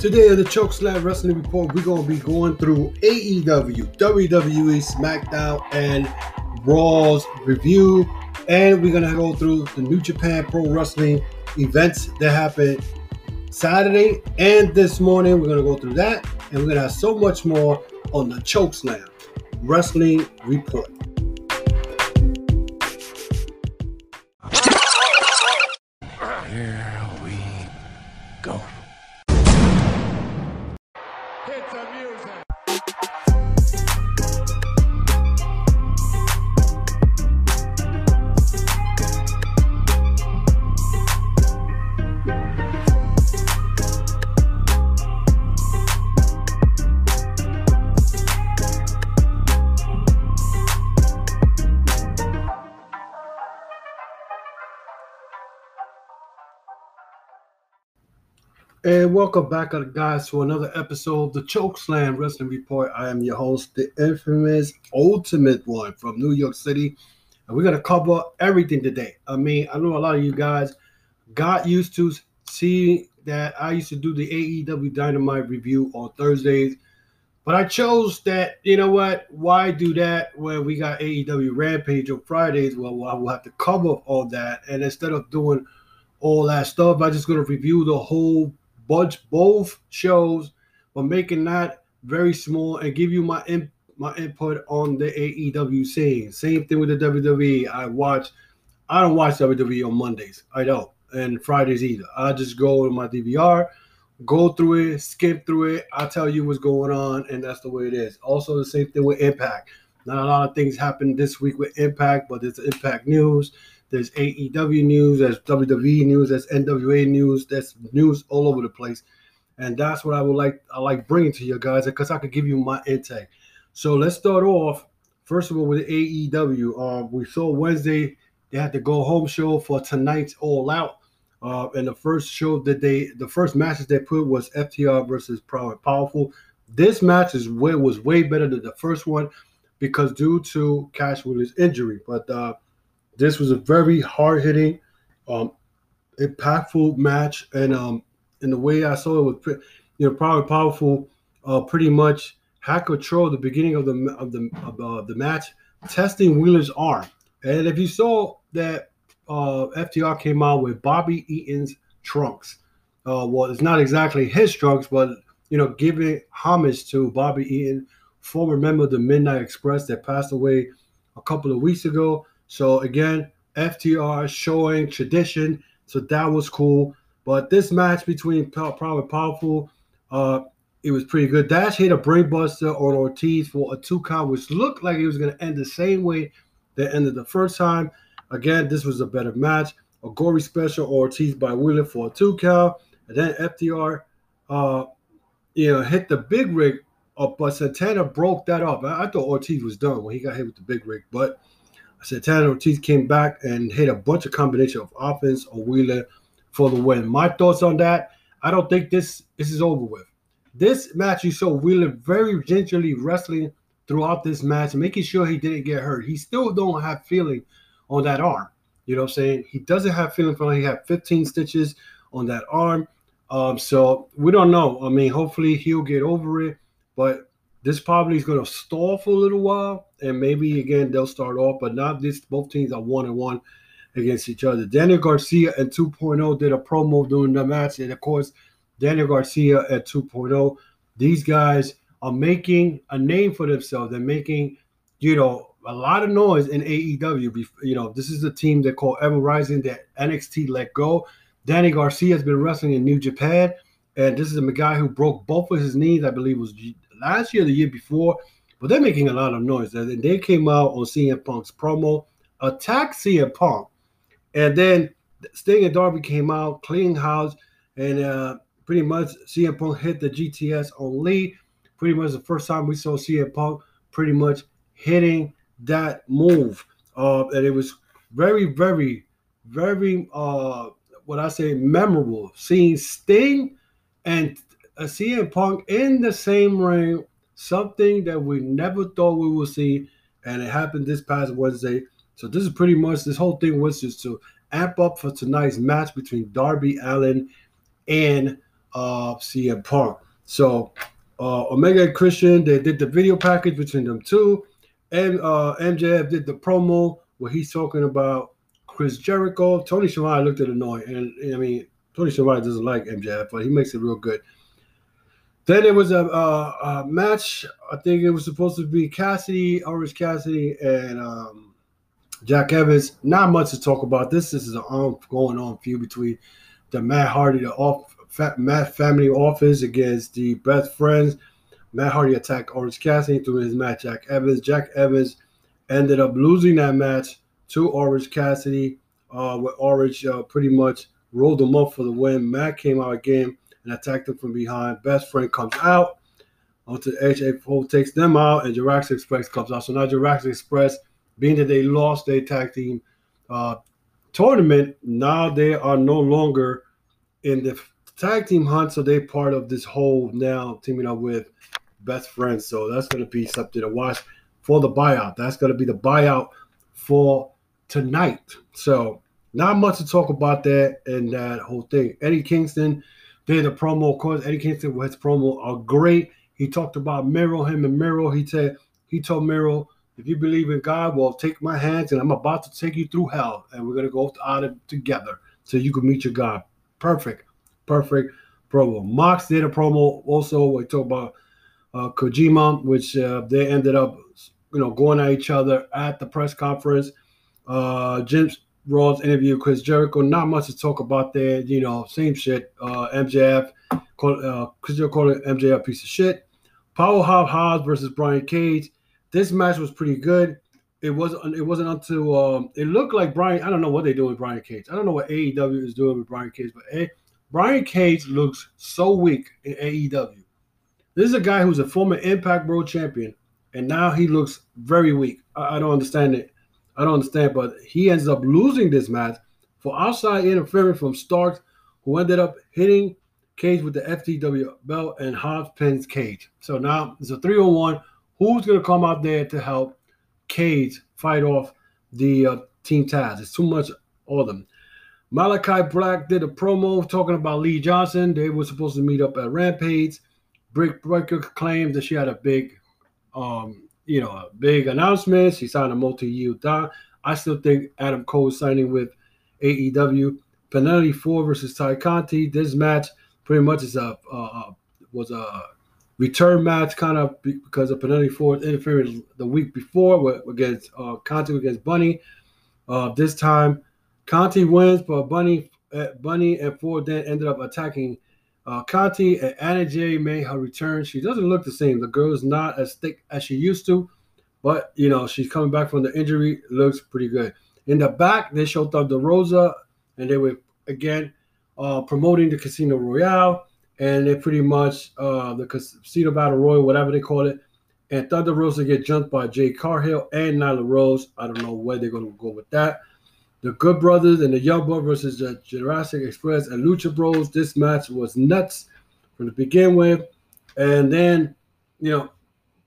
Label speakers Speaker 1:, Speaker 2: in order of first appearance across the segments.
Speaker 1: Today on the Chokeslam Wrestling Report, we're going to be going through AEW, WWE, SmackDown, and Raw's review. And we're going to go through the New Japan Pro Wrestling events that happened Saturday and this morning. We're going to go through that. And we're going to have so much more on the Chokeslam Wrestling Report. And welcome back, uh, guys, to another episode of the Chokeslam Wrestling Report. I am your host, the infamous Ultimate One from New York City. And we're to cover everything today. I mean, I know a lot of you guys got used to seeing that I used to do the AEW Dynamite review on Thursdays. But I chose that, you know what? Why do that when we got AEW Rampage on Fridays? Well, I will have to cover all that. And instead of doing all that stuff, I'm just going to review the whole bunch, both shows, but making that very small and give you my my input on the AEW scene. Same thing with the WWE. I watch. I don't watch WWE on Mondays. I don't, and Fridays either. I just go to my DVR, go through it, skip through it. I tell you what's going on, and that's the way it is. Also, the same thing with Impact. Not a lot of things happened this week with Impact, but there's Impact news. There's AEW news, there's WWE news, there's NWA news, there's news all over the place. And that's what I would like I like bringing to you guys because I could give you my intake. So let's start off first of all with AEW. Um, we saw Wednesday they had the go home show for tonight's All Out. Uh, and the first show that they the first matches they put was FTR versus Proud and Powerful. This match is way was way better than the first one because due to Cash Wheeler's injury. But uh, this was a very hard hitting, um, impactful match, and um, in the way I saw it was, you know, Proud and Powerful. Uh, pretty much had control at the beginning of the of the of, uh, the match, testing Wheeler's arm. And if you saw that uh, FTR came out with Bobby Eaton's trunks, uh, well, it's not exactly his trunks, but you know, giving homage to Bobby Eaton, former member of the Midnight Express that passed away a couple of weeks ago. So again, FTR showing tradition. So that was cool. But this match between and Powerful, uh, it was pretty good. Dash hit a brainbuster on Ortiz for a two count, which looked like it was going to end the same way that ended the first time. Again, this was a better match. A gory special Ortiz by Wheeler for a two count. And then FTR, uh, you know, hit the big rig, uh, but Santana broke that up. I, I thought Ortiz was done when he got hit with the big rig, but Santana Ortiz came back and hit a bunch of combination of offense or Wheeler for the win. My thoughts on that, I don't think this this is over with. This match, you saw Wheeler very gingerly wrestling throughout this match, making sure he didn't get hurt. He still don't have feeling on that arm. You know what I'm saying? He doesn't have feeling for he had 15 stitches on that arm. Um, so we don't know. I mean, hopefully he'll get over it, but this probably is going to stall for a little while, and maybe again they'll start off, but not this. Both teams are one and one against each other. Daniel Garcia and 2.0 did a promo during the match, and of course, Daniel Garcia at 2.0. These guys are making a name for themselves. They're making, you know, a lot of noise in AEW. You know, this is the team they call Ever Rising that NXT let go. Danny Garcia has been wrestling in New Japan, and this is a guy who broke both of his knees, I believe, was last year, the year before. But they're making a lot of noise. And they came out on CM Punk's promo, attacked CM Punk, and then Sting and Darby came out, clean house, and uh, pretty much CM Punk hit the GTS on Lee. Pretty much the first time we saw CM Punk pretty much hitting that move. Uh, and it was very, very, very, uh, what I say, memorable. Seeing Sting and uh, CM Punk in the same ring, something that we never thought we would see. And it happened this past Wednesday. So this is pretty much, this whole thing was just to amp up for tonight's match between Darby Allin and uh, CM Punk. So uh, Omega and Christian, they did the video package between them two. And uh, MJF did the promo where he's talking about Chris Jericho. Tony Schiavone looked at annoying, and I mean Tony Schiavone doesn't like MJF, but he makes it real good. Then it was a, a, a, match. I think it was supposed to be Cassidy, Orange Cassidy, and um, Jack Evans. Not much to talk about. This, this is an ongoing on feud between the Matt Hardy, the off, Matt family office against the best friends. Matt Hardy attacked Orange Cassidy through his match, Jack Evans. Jack Evans ended up losing that match to Orange Cassidy, uh, where Orange uh, pretty much rolled him up for the win. Matt came out again and attacked him from behind. Best friend comes out onto HA4, takes them out, and Jurassic Express comes out. So now Jurassic Express, being that they lost their tag team uh, tournament, now they are no longer in the tag team hunt. So they're part of this whole now teaming up with best friends. So that's going to be something to watch for the buyout. That's going to be the buyout for tonight. So not much to talk about that and that whole thing. Eddie Kingston did a promo. Of course, Eddie Kingston with his promo are great. He talked about Miro, him and Miro. He said he told Miro, if you believe in God, well, take my hands and I'm about to take you through hell, and we're gonna go out of together so you can meet your God. Perfect, perfect promo. Mox did a promo also. We talked about uh, Kojima, which uh, they ended up, you know, going at each other at the press conference. Uh, Jim Ross interview Chris Jericho. Not much to talk about there. You know, same shit. Uh, MJF, call, uh, Chris Jericho called MJF piece of shit. Powerhouse Hobbs versus Brian Cage. This match was pretty good. It wasn't. It wasn't until um, it looked like Brian. I don't know what they're doing with Brian Cage. I don't know what AEW is doing with Brian Cage, but hey, Brian Cage looks so weak in AEW. This is a guy who's a former Impact World Champion, and now he looks very weak. I, I don't understand it. I don't understand, but he ends up losing this match for outside interference from Starks, who ended up hitting Cage with the FTW belt and Hobbs pins Cage. So now it's a 301. Who's going to come out there to help Cage fight off the uh, Team Taz? It's too much all of them. Malachi Black did a promo talking about Lee Johnson. They were supposed to meet up at Rampage. Britt Baker claimed that she had a big, um, you know, a big announcement. She signed a multi-year deal. I still think Adam Cole signing with AEW. Penelope Ford versus Ty Conti. This match pretty much is a uh, was a return match, kind of because of Penelope Ford interfering the week before against uh, Conti against Bunny. Uh, this time, Conti wins, but Bunny, uh, Bunny and Ford then ended up attacking uh, Conti and Anna Jay made her return. She doesn't look the same. The girl is not as thick as she used to, but you know she's coming back from the injury. Looks pretty good. In the back, they showed Thunder Rosa, and they were again uh, promoting the Casino Royale, and they pretty much uh, the Casino Battle Royal, whatever they call it. And Thunder Rosa get jumped by Jade Cargill and Nyla Rose. I don't know where they're going to go with that the Good Brothers and the Young Bucks versus the Jurassic Express and Lucha Bros. This match was nuts from the begin with, and then you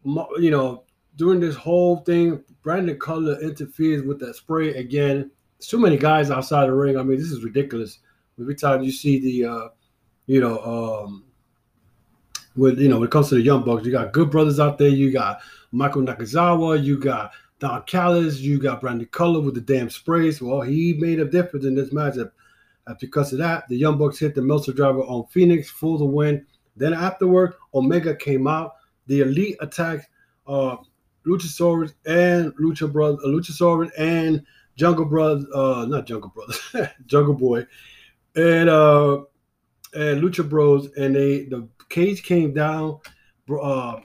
Speaker 1: know, you know, during this whole thing, Brandon Cutler interferes with that spray again. There's too many guys outside the ring. I mean, this is ridiculous. Every time you see the, uh, you know, um, with you know, when it comes to the Young Bucks, you got Good Brothers out there. You got Michael Nakazawa. You got Don Callis, you got Brandon Cutler with the damn sprays. Well, he made a difference in this matchup. Uh, because of that, the Young Bucks hit the Meltzer driver on Phoenix for the win. Then afterward, Omega came out. The Elite attacked uh, Luchasaurus and Lucha Brother, uh, Luchasaurus and Jungle Brothers, uh, not Jungle Brothers, Jungle Boy, and uh, and Lucha Bros, and they the cage came down. Uh,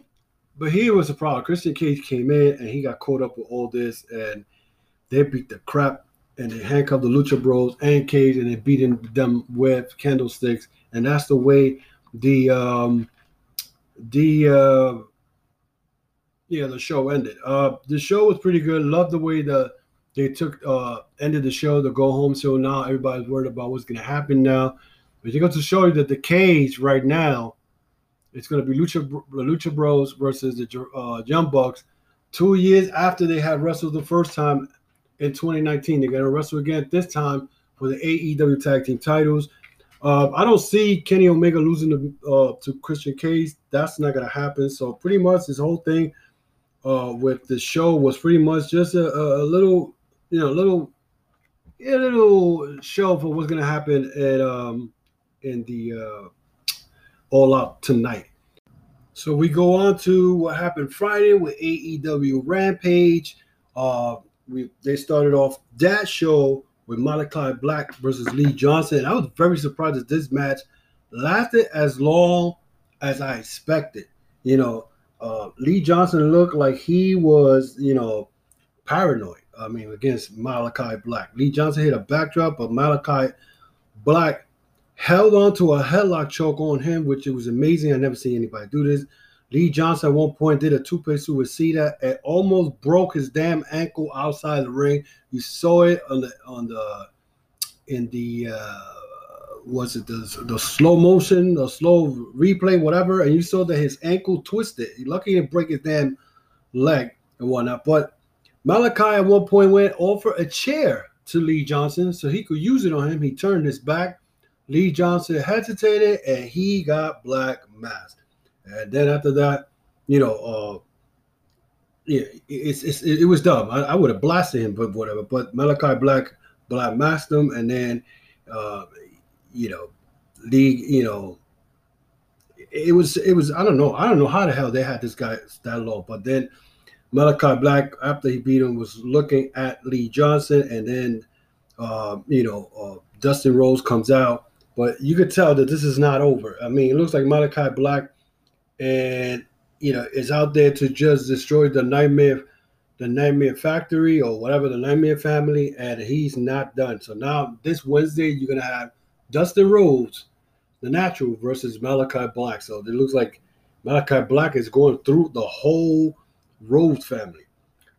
Speaker 1: but here was the problem. Christian Cage came in and he got caught up with all this, and they beat the crap and they handcuffed the Lucha Bros and Cage, and they beating them with candlesticks, and that's the way the um, the uh, yeah the show ended. Uh, the show was pretty good. Love the way the they took uh ended the show to go home. So now everybody's worried about what's gonna happen now. But you got to show you that the cage right now it's going to be Lucha Lucha Bros versus the uh, Bucks. Two years after they had wrestled the first time in 2019, they're going to wrestle again this time for the AEW Tag Team titles. Uh, I don't see Kenny Omega losing to, uh, to Christian Cage. That's not gonna happen. So pretty much this whole thing uh, with the show was pretty much just a, a little, you know, little, a little show for what's gonna happen at um, in the uh, All Out tonight. So we go on to what happened Friday with AEW Rampage. Uh, we they started off that show with Malachi Black versus Lee Johnson. I was very surprised that this match lasted as long as I expected. You know, uh, Lee Johnson looked like he was, you know, paranoid. I mean, against Malachi Black. Lee Johnson hit a backdrop, but Malachi Black held on to a headlock choke on him, which it was amazing. I never seen anybody do this. Lee Johnson at one point did a two-play suicida and almost broke his damn ankle outside the ring. You saw it on the on the in the uh was it the, the slow motion, the slow replay, whatever, and you saw that his ankle twisted. Lucky he didn't break his damn leg and whatnot. But Malachi at one point went offer a chair to Lee Johnson so he could use it on him. He turned his back. Lee Johnson hesitated and he got black masked. And then after that, you know, uh, yeah, it's, it's it, was dumb. I, I would have blasted him, but whatever. But Malachi Black black masked him, and then, uh, you know, Lee, you know, it was it was I don't know I don't know how the hell they had this guy that low, but then Malachi Black after he beat him was looking at Lee Johnson, and then uh, you know uh, Dustin Rhodes comes out, but you could tell that this is not over. I mean, it looks like Malachi Black and you know is out there to just destroy the nightmare the nightmare factory or whatever the nightmare family and he's not done. So now this wednesday you're gonna have dustin rhodes the natural versus malachi black. So it looks like malachi black is going through the whole rhodes family.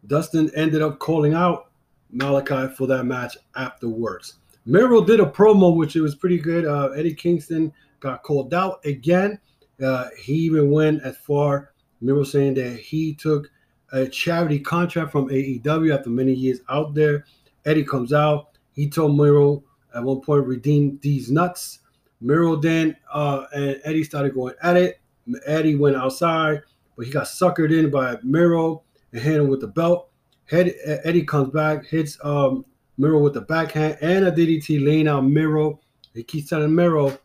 Speaker 1: Dustin ended up calling out malachi for that match afterwards miro did a promo which it was pretty good uh, eddie kingston got called out again uh, he even went as far, Miro saying that he took a charity contract from AEW after many years out there. Eddie comes out. He told Miro at one point, redeem these nuts. Miro then uh, and Eddie started going at it. Eddie went outside, but he got suckered in by Miro and hit him with the belt. Eddie comes back, hits um, Miro with the backhand and a DDT, laying out Miro. He keeps telling Miro,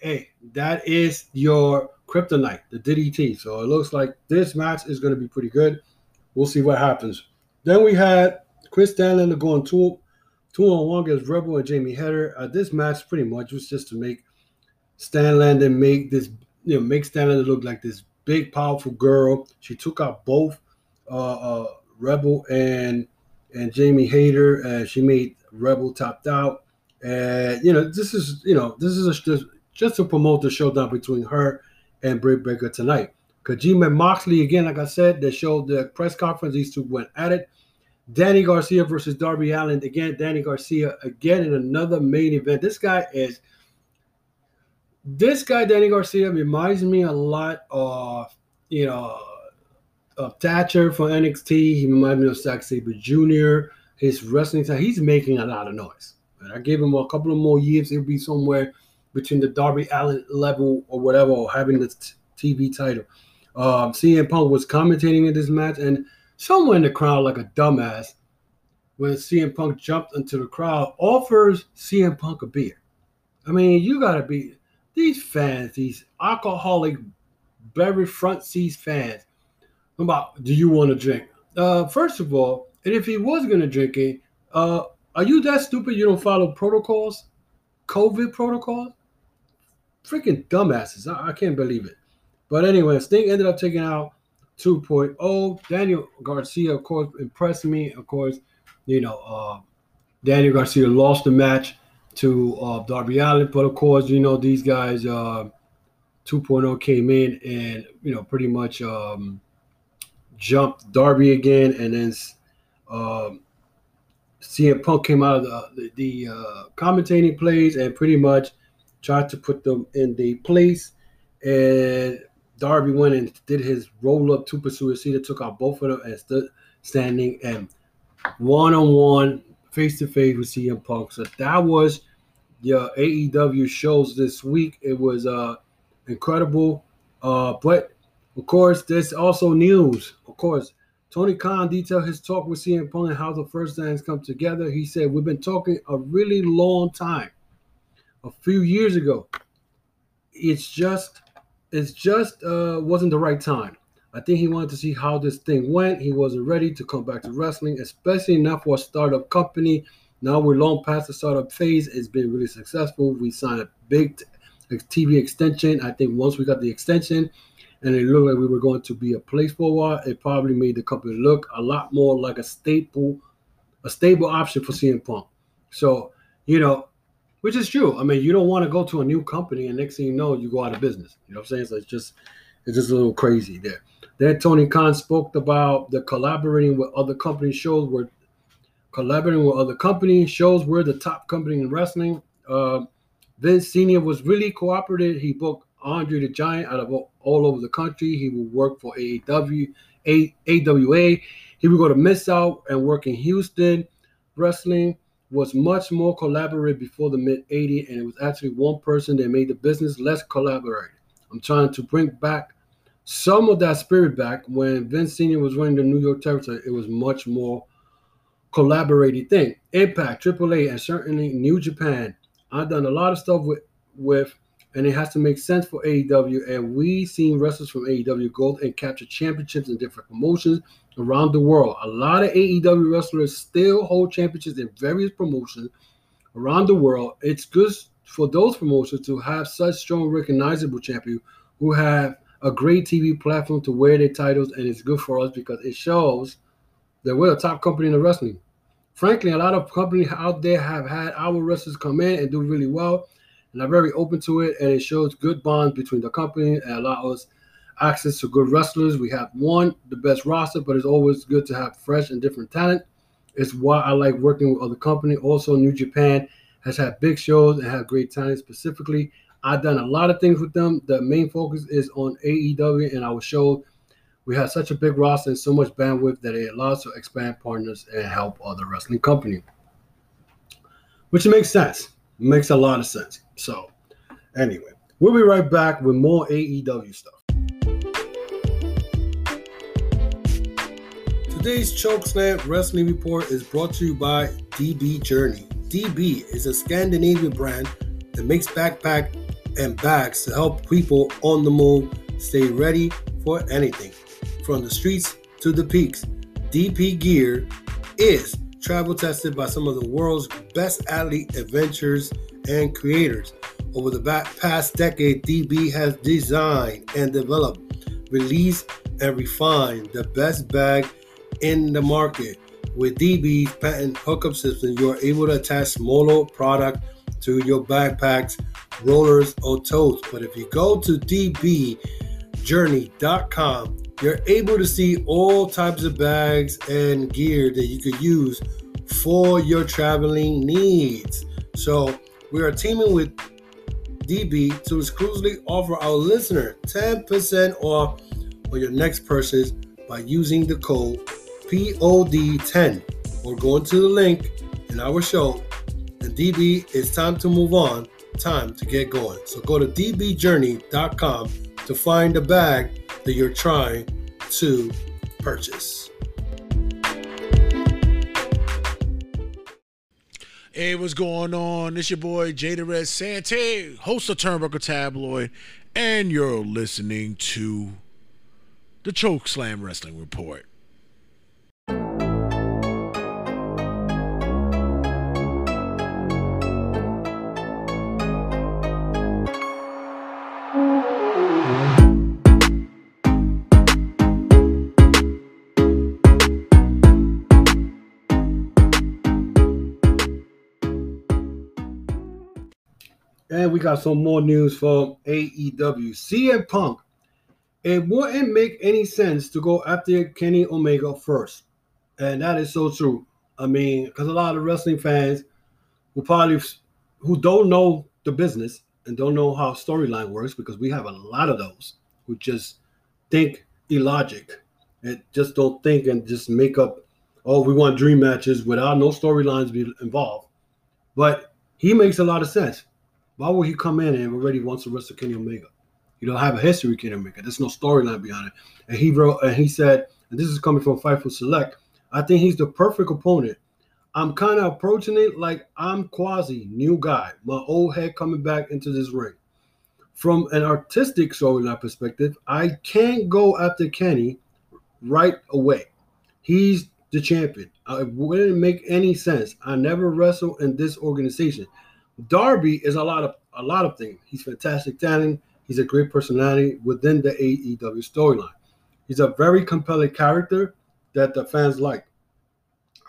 Speaker 1: hey, that is your kryptonite, the DDT. So it looks like this match is going to be pretty good. We'll see what happens. Then we had Kris Statlander going two, two on one against Rebel and Jamie Hayter. Uh, this match pretty much was just to make Statlander make this, you know, make Statlander look like this big, powerful girl. She took out both uh, uh, Rebel and and Jamie Hayter, and she made Rebel topped out. And you know, this is you know, this is a, just to promote the showdown between her and Britt Baker tonight. Kojima Moxley, again, like I said, they showed the press conference. These two went at it. Danny Garcia versus Darby Allin Again, Danny Garcia again in another main event. This guy is this guy, Danny Garcia, reminds me a lot of you know of Thatcher for NXT. He reminds me of Zack Sabre Jr. His wrestling style, he's making a lot of noise. And I gave him a couple of more years, he'll be somewhere between the Darby Allin level or whatever, or having the t- TV title. Um, CM Punk was commentating in this match, and someone in the crowd, like a dumbass, when CM Punk jumped into the crowd, offers CM Punk a beer. I mean, you gotta be these fans, these alcoholic beverage front seats fans. About do you want to drink? Uh, first of all, and if he was gonna drink it, uh, are you that stupid you don't follow protocols, COVID protocols? freaking dumbasses. I, I, can't believe it. But anyway, Sting ended up taking out 2.0. Daniel Garcia, of course, impressed me. Of course, you know, uh, Daniel Garcia lost the match to uh, Darby Allin, but of course, you know, these guys, uh, 2.0 came in and, you know, pretty much um, jumped Darby again. And then um, CM Punk came out of the, the, the uh, commentating plays and pretty much tried to put them in the place, and Darby went and did his roll up to two suicida, took out both of them and stood standing and one on one, face to face with CM Punk. So that was the AEW shows this week. It was uh, incredible. Uh, but of course, there's also news. Of course, Tony Khan detailed his talk with CM Punk and how the first dance come together. He said, We've been talking a really long time, a few years ago. It's just, it's just uh, wasn't the right time. I think he wanted to see how this thing went. He wasn't ready to come back to wrestling, especially not for a startup company. Now we're long past the startup phase. It's been really successful. We signed a big TV extension. I think once we got the extension and it looked like we were going to be a place for a while, it probably made the company look a lot more like a staple, a stable option for CM Punk. So, you know, which is true. I mean, you don't want to go to a new company and next thing you know, you go out of business. You know what I'm saying? So it's just it's just a little crazy there. Then Tony Khan spoke about the collaborating with other company shows where collaborating with other company shows we're the top company in wrestling. Uh, Vince Senior was really cooperative. He booked Andre the Giant out of all, all over the country. He would work for AEW, A, AWA. He would go to Mid-South and work in Houston. Wrestling was much more collaborative before the mid 80s, and it was actually one person that made the business less collaborative. I'm trying to bring back some of that spirit back when Vince Senior was running the New York territory. It was much more collaborative thing. Impact, AAA, and certainly New Japan. I've done a lot of stuff with with, and it has to make sense for AEW. And we've seen wrestlers from AEW go and capture championships in different promotions around the world. A lot of AEW wrestlers still hold championships in various promotions around the world. It's good for those promotions to have such strong, recognizable champions who have a great TV platform to wear their titles, and it's good for us because it shows that we're a top company in the wrestling. Frankly, a lot of companies out there have had our wrestlers come in and do really well, and are very open to it, and it shows good bonds between the company and allows us access to good wrestlers. We have one, the best roster, but it's always good to have fresh and different talent. It's why I like working with other companies. Also, New Japan has had big shows and have great talent specifically. I've done a lot of things with them. The main focus is on AEW and our show. We have such a big roster and so much bandwidth that it allows to expand partners and help other wrestling companies. Which makes sense. makes a lot of sense. So, anyway, we'll be right back with more AEW stuff. Today's Chokeslam Wrestling Report is brought to you by DB Journey. DB is a Scandinavian brand that makes backpack and bags to help people on the move stay ready for anything. From the streets to the peaks, DB Gear is travel tested by some of the world's best athlete adventurers and creators. Over the past decade, DB has designed and developed, released, and refined the best bag in the market. With DB's patent hookup system, you are able to attach smaller product to your backpacks rollers, or totes. But if you go to dbjourney.com, you're able to see all types of bags and gear that you could use for your traveling needs. So we are teaming with DB to exclusively offer our listener 10% off on your next purchase by using the code POD10 or going to the link in our show. And DB, it's time to move on time to get going. So go to dbjourney.com to find the bag that you're trying to purchase.
Speaker 2: Hey, what's going on? It's your boy Jada Red Sante, host of Turnbuckle Tabloid, and you're listening to the Choke Slam Wrestling Report.
Speaker 1: And we got some more news from AEW. CM Punk. It wouldn't make any sense to go after Kenny Omega first. And that is so true. I mean, because a lot of wrestling fans who probably who don't know the business and don't know how storyline works, because we have a lot of those who just think illogic and just don't think and just make up, oh, we want dream matches without no storylines be involved. But he makes a lot of sense. Why would he come in and already wants to wrestle Kenny Omega? You don't have a history with Kenny Omega. There's no storyline behind it. And he wrote and he said, and this is coming from Fightful Select. I think he's the perfect opponent. I'm kind of approaching it like I'm quasi new guy, my old head coming back into this ring. From an artistic storyline perspective, I can't go after Kenny right away. He's the champion. It wouldn't make any sense. I never wrestle in this organization. Darby is a lot of a lot of things. He's fantastic talent. He's a great personality within the AEW storyline. He's a very compelling character that the fans like.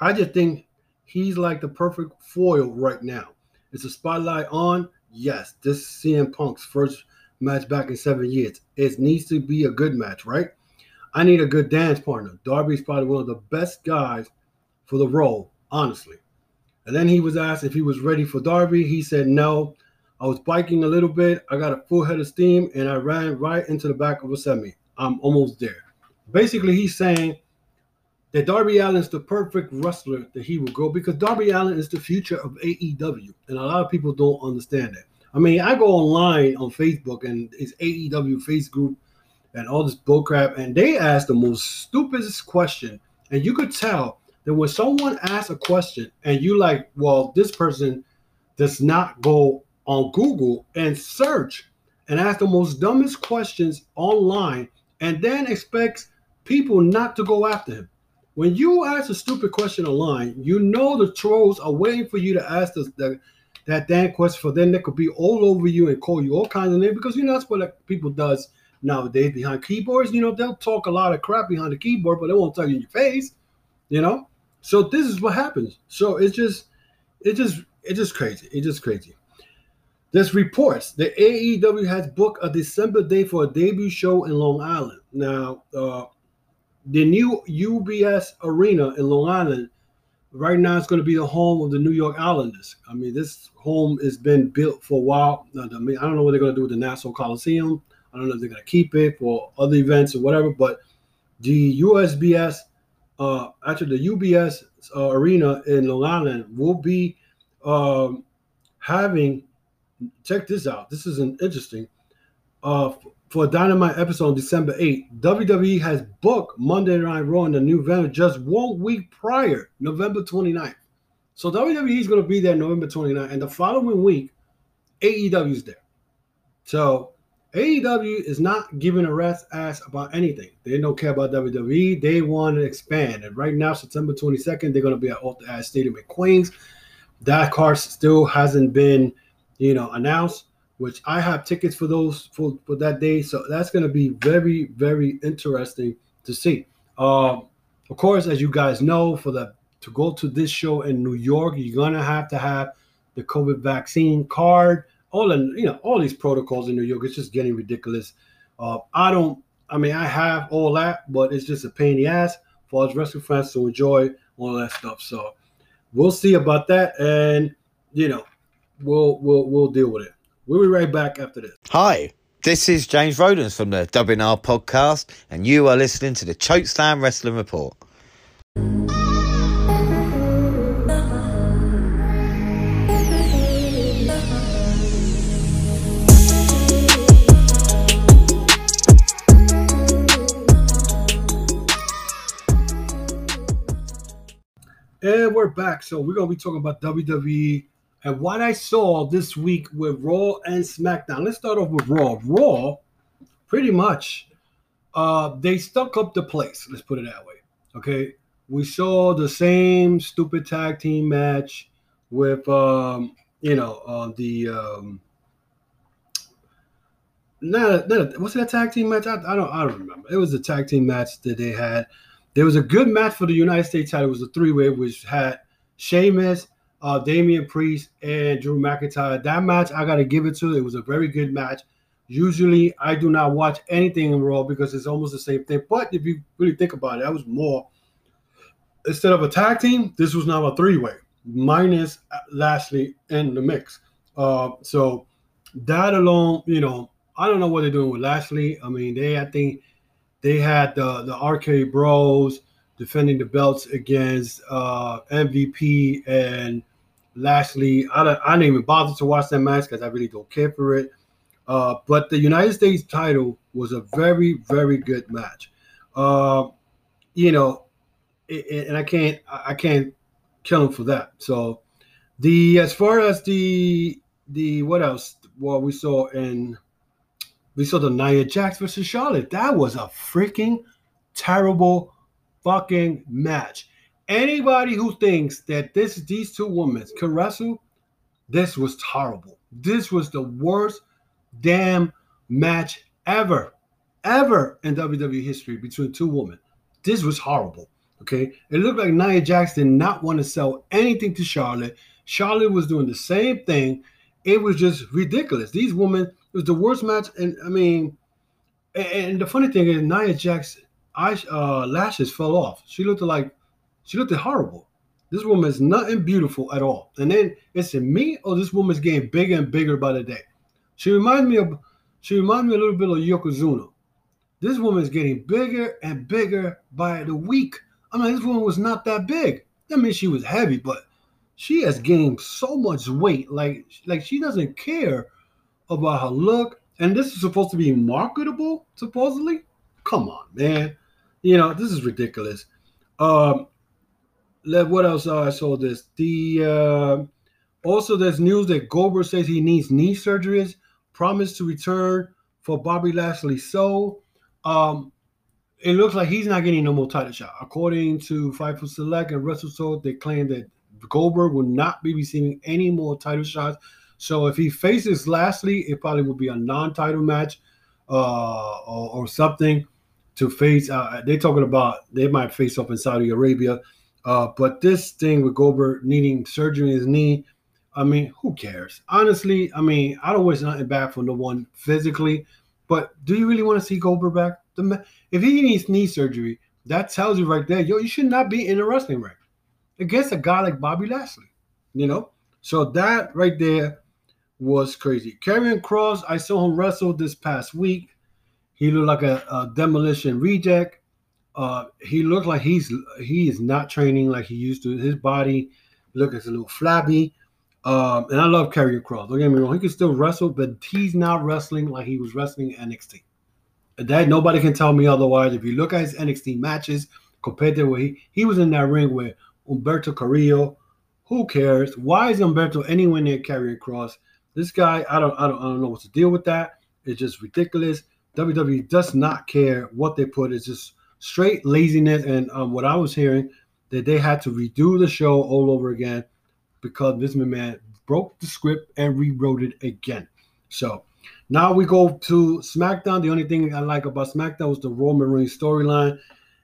Speaker 1: I just think he's like the perfect foil right now. It's a spotlight on? Yes. This CM Punk's first match back in seven years. It needs to be a good match, right? I need a good dance partner. Darby's probably one of the best guys for the role, honestly. And then he was asked if he was ready for Darby. He said no. I was biking a little bit. I got a full head of steam and I ran right into the back of a semi. I'm almost there. Basically, he's saying that Darby Allin is the perfect wrestler that he will go because Darby Allin is the future of AEW. And a lot of people don't understand that. I mean, I go online on Facebook and it's AEW face group and all this bullcrap, and they ask the most stupidest question. And you could tell that when someone asks a question and you like, well, this person does not go on Google and search and ask the most dumbest questions online and then expects people not to go after him. When you ask a stupid question online, you know the trolls are waiting for you to ask the, the that damn question for then they could be all over you and call you all kinds of names because you know that's what like, people does nowadays behind keyboards. You know, they'll talk a lot of crap behind the keyboard, but they won't tell you in your face. You know, so this is what happens. So it's just, it just, it just crazy. It's just crazy. There's reports that AEW has booked a December date for a debut show in Long Island. Now, uh, the new UBS Arena in Long Island right now it's going to be the home of the New York Islanders. I mean, this home has been built for a while. I don't know what they're going to do with the Nassau Coliseum. I don't know if they're going to keep it for other events or whatever. But the USBS, uh, actually the UBS uh, Arena in Long Island will be um, having. Check this out. This is an interesting. Uh, for a Dynamite episode on December 8th, WWE has booked Monday Night Raw in the new venue just one week prior, November 29th. So WWE is going to be there November 29th, and the following week, AEW is there. So AEW is not giving a rat's ass about anything. They don't care about WWE. They want to expand. And right now, September 22nd, they're going to be at Off the Stadium in Queens. That card still hasn't been, you know, announced which I have tickets for those for, for that day. So that's going to be very, very interesting to see. Um, of course, as you guys know, for the to go to this show in New York, you're gonna have to have the COVID vaccine card. All in, you know, all these protocols in New York. It's just getting ridiculous. Uh, I don't. I mean, I have all that, but it's just a pain in the ass for us wrestling fans to enjoy all that stuff. So we'll see about that, and you know, we'll we'll we'll deal with it. We'll be right back after this.
Speaker 3: Hi, this is James Rodens from the WNR podcast, and you are listening to the Chokeslam Wrestling Report.
Speaker 1: And we're back. So we're gonna be talking about WWE and what I saw this week with Raw and SmackDown. Let's start off with Raw. Raw, pretty much, uh, they stuck up the place. Let's put it that way. Okay, we saw the same stupid tag team match with, um, you know, uh, the. Um, not, not was it a tag team match? I, I don't I don't remember. It was a tag team match that they had. There was a good match for the United States title. It was a three way, which had Sheamus, uh, Damian Priest and Drew McIntyre. That match, I got to give it to. It was a very good match. Usually, I do not watch anything in Raw because it's almost the same thing. But if you really think about it, that was more. Instead of a tag team, this was now a three way, minus Lashley in the mix. Uh, so that alone, you know, I don't know what they're doing with Lashley. I mean, they, I think they had the the RK Bros defending the belts against uh, MVP and Lashley. I don't, I didn't even bother to watch that match because I really don't care for it. Uh, but the United States title was a very, very good match. Uh, you know, it, and I can't, I can't kill him for that. So the as far as the the what else? Well, we saw in we saw the Nia Jax versus Charlotte. That was a freaking terrible fucking match. Anybody who thinks that this these two women can wrestle, this was horrible. This was the worst damn match ever, ever in WWE history between two women. This was horrible. Okay, it looked like Nia Jax did not want to sell anything to Charlotte. Charlotte was doing the same thing. It was just ridiculous. These women, it was the worst match. And I mean, and, and the funny thing is, Nia Jax eyes, uh, lashes fell off. She looked like she looked horrible. This woman is nothing beautiful at all. And then it's in me, or this woman's getting bigger and bigger by the day. She reminds me of she reminds me a little bit of Yokozuna. This woman is getting bigger and bigger by the week. I mean, this woman was not that big. I mean, she was heavy, but she has gained so much weight. Like, like she doesn't care about her look. And this is supposed to be marketable, supposedly. Come on, man. You know, this is ridiculous. Um, let what else uh, I saw this. The uh, also there's news that Goldberg says he needs knee surgeries. Promised to return for Bobby Lashley. So, um, it looks like he's not getting no more title shot. According to Fightful Select and WrestleSoul, they claim that Goldberg will not be receiving any more title shots. So if he faces Lashley, it probably will be a non-title match uh, or, or something to face. Uh, they're talking about they might face off in Saudi Arabia. Uh, but this thing with Goldberg needing surgery in his knee, I mean, who cares? Honestly, I mean, I don't wish nothing bad for no one physically, but do you really want to see Goldberg back? The if he needs knee surgery, that tells you right there, yo, you should not be in a wrestling ring against a guy like Bobby Lashley, you know? So that right there was crazy. Karrion Kross, I saw him wrestle this past week. He looked like a, a demolition reject. Uh, he looked like he's he is not training like he used to. His body looks a little flabby. Um, and I love Karrion Kross. Don't get me wrong, he can still wrestle, but he's not wrestling like he was wrestling in NXT. That nobody can tell me otherwise. If you look at his NXT matches compared to where he he was in that ring with Humberto Carrillo, who cares? Why is Humberto anywhere near Karrion Kross? This guy, I don't, I don't, I don't know what to deal with that. It's just ridiculous. WWE does not care what they put. It's just straight laziness. And um, what I was hearing that they had to redo the show all over again because this man broke the script and rewrote it again. So now we go to SmackDown. The only thing I like about SmackDown was the Roman Reigns storyline.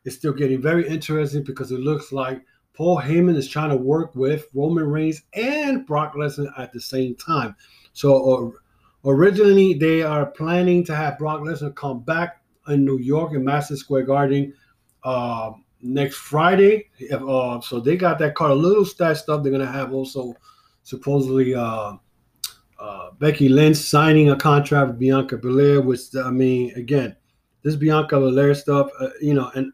Speaker 1: It's still getting very interesting because it looks like Paul Heyman is trying to work with Roman Reigns and Brock Lesnar at the same time. So uh, originally they are planning to have Brock Lesnar come back in New York in Madison Square Garden uh, next Friday. Uh, so they got that card a little stashed up. They're gonna have also supposedly uh, uh, Becky Lynch signing a contract with Bianca Belair, which I mean, again, this Bianca Belair stuff, uh, you know, and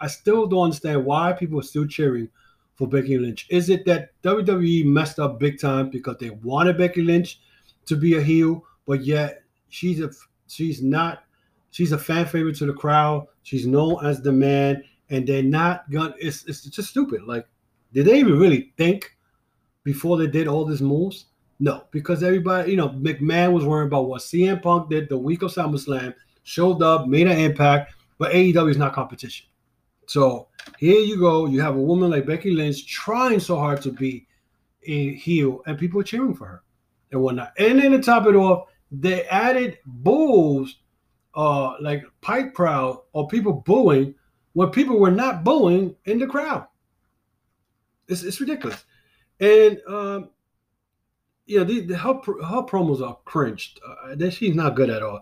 Speaker 1: I still don't understand why people are still cheering for Becky Lynch. Is it that WWE messed up big time because they wanted Becky Lynch to be a heel, but yet she's a she's not she's a fan favorite to the crowd. She's known as the man, and they're not gonna. It's it's just stupid. Like, did they even really think before they did all these moves? No, because everybody, you know, McMahon was worried about what CM Punk did the week of SummerSlam, showed up, made an impact, but AEW is not competition. So here you go. You have a woman like Becky Lynch trying so hard to be a heel, and people are cheering for her and whatnot. And then to top it off, they added bulls, uh, like pipe crowd or people booing when people were not booing in the crowd. It's, it's ridiculous. And um, yeah, the, the her, her promos are cringed. Uh, that she's not good at all.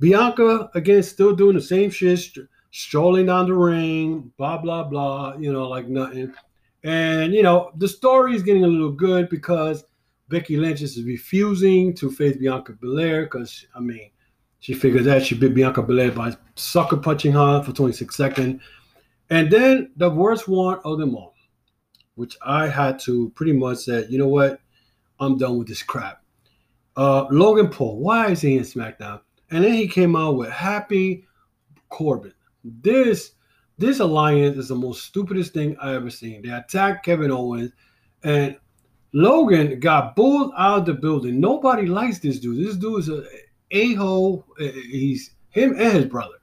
Speaker 1: Bianca again, still doing the same shit, st- strolling down the ring, blah blah blah. You know, like nothing. And you know, the story is getting a little good because Becky Lynch is refusing to face Bianca Belair because I mean, she figures that she beat Bianca Belair by sucker punching her for 26 seconds. And then the worst one of them all, which I had to pretty much say, you know what, I'm done with this crap. Uh, Logan Paul, why is he in SmackDown? And then he came out with Happy Corbin. This this alliance is the most stupidest thing I ever seen. They attacked Kevin Owens, and Logan got booed out of the building. Nobody likes this dude. This dude is a a hole. He's him and his brother.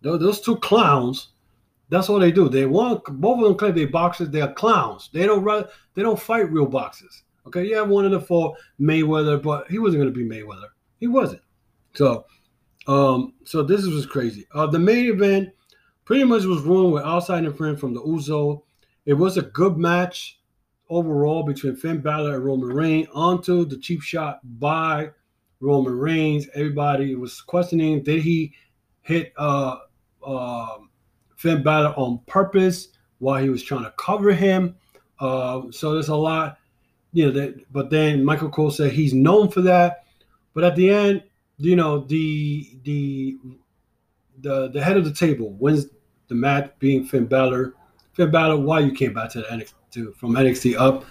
Speaker 1: Those, two clowns. That's all they do. They want both of them claim they boxers. They're clowns. They don't run. They don't fight real boxers. Okay, yeah, one of the four Mayweather, but he wasn't going to be Mayweather. He wasn't. So, um, so this was crazy. Uh, the main event pretty much was ruined with outside influence from the Uso. It was a good match overall between Finn Balor and Roman Reigns. Onto the cheap shot by Roman Reigns. Everybody was questioning did he hit uh, uh, Finn Balor on purpose while he was trying to cover him. Uh, so there's a lot, you know. That, but then Michael Cole said he's known for that. But at the end, you know, the the the the head of the table wins the match, being Finn Balor. Finn Balor, why you came back to the NXT to, from NXT up?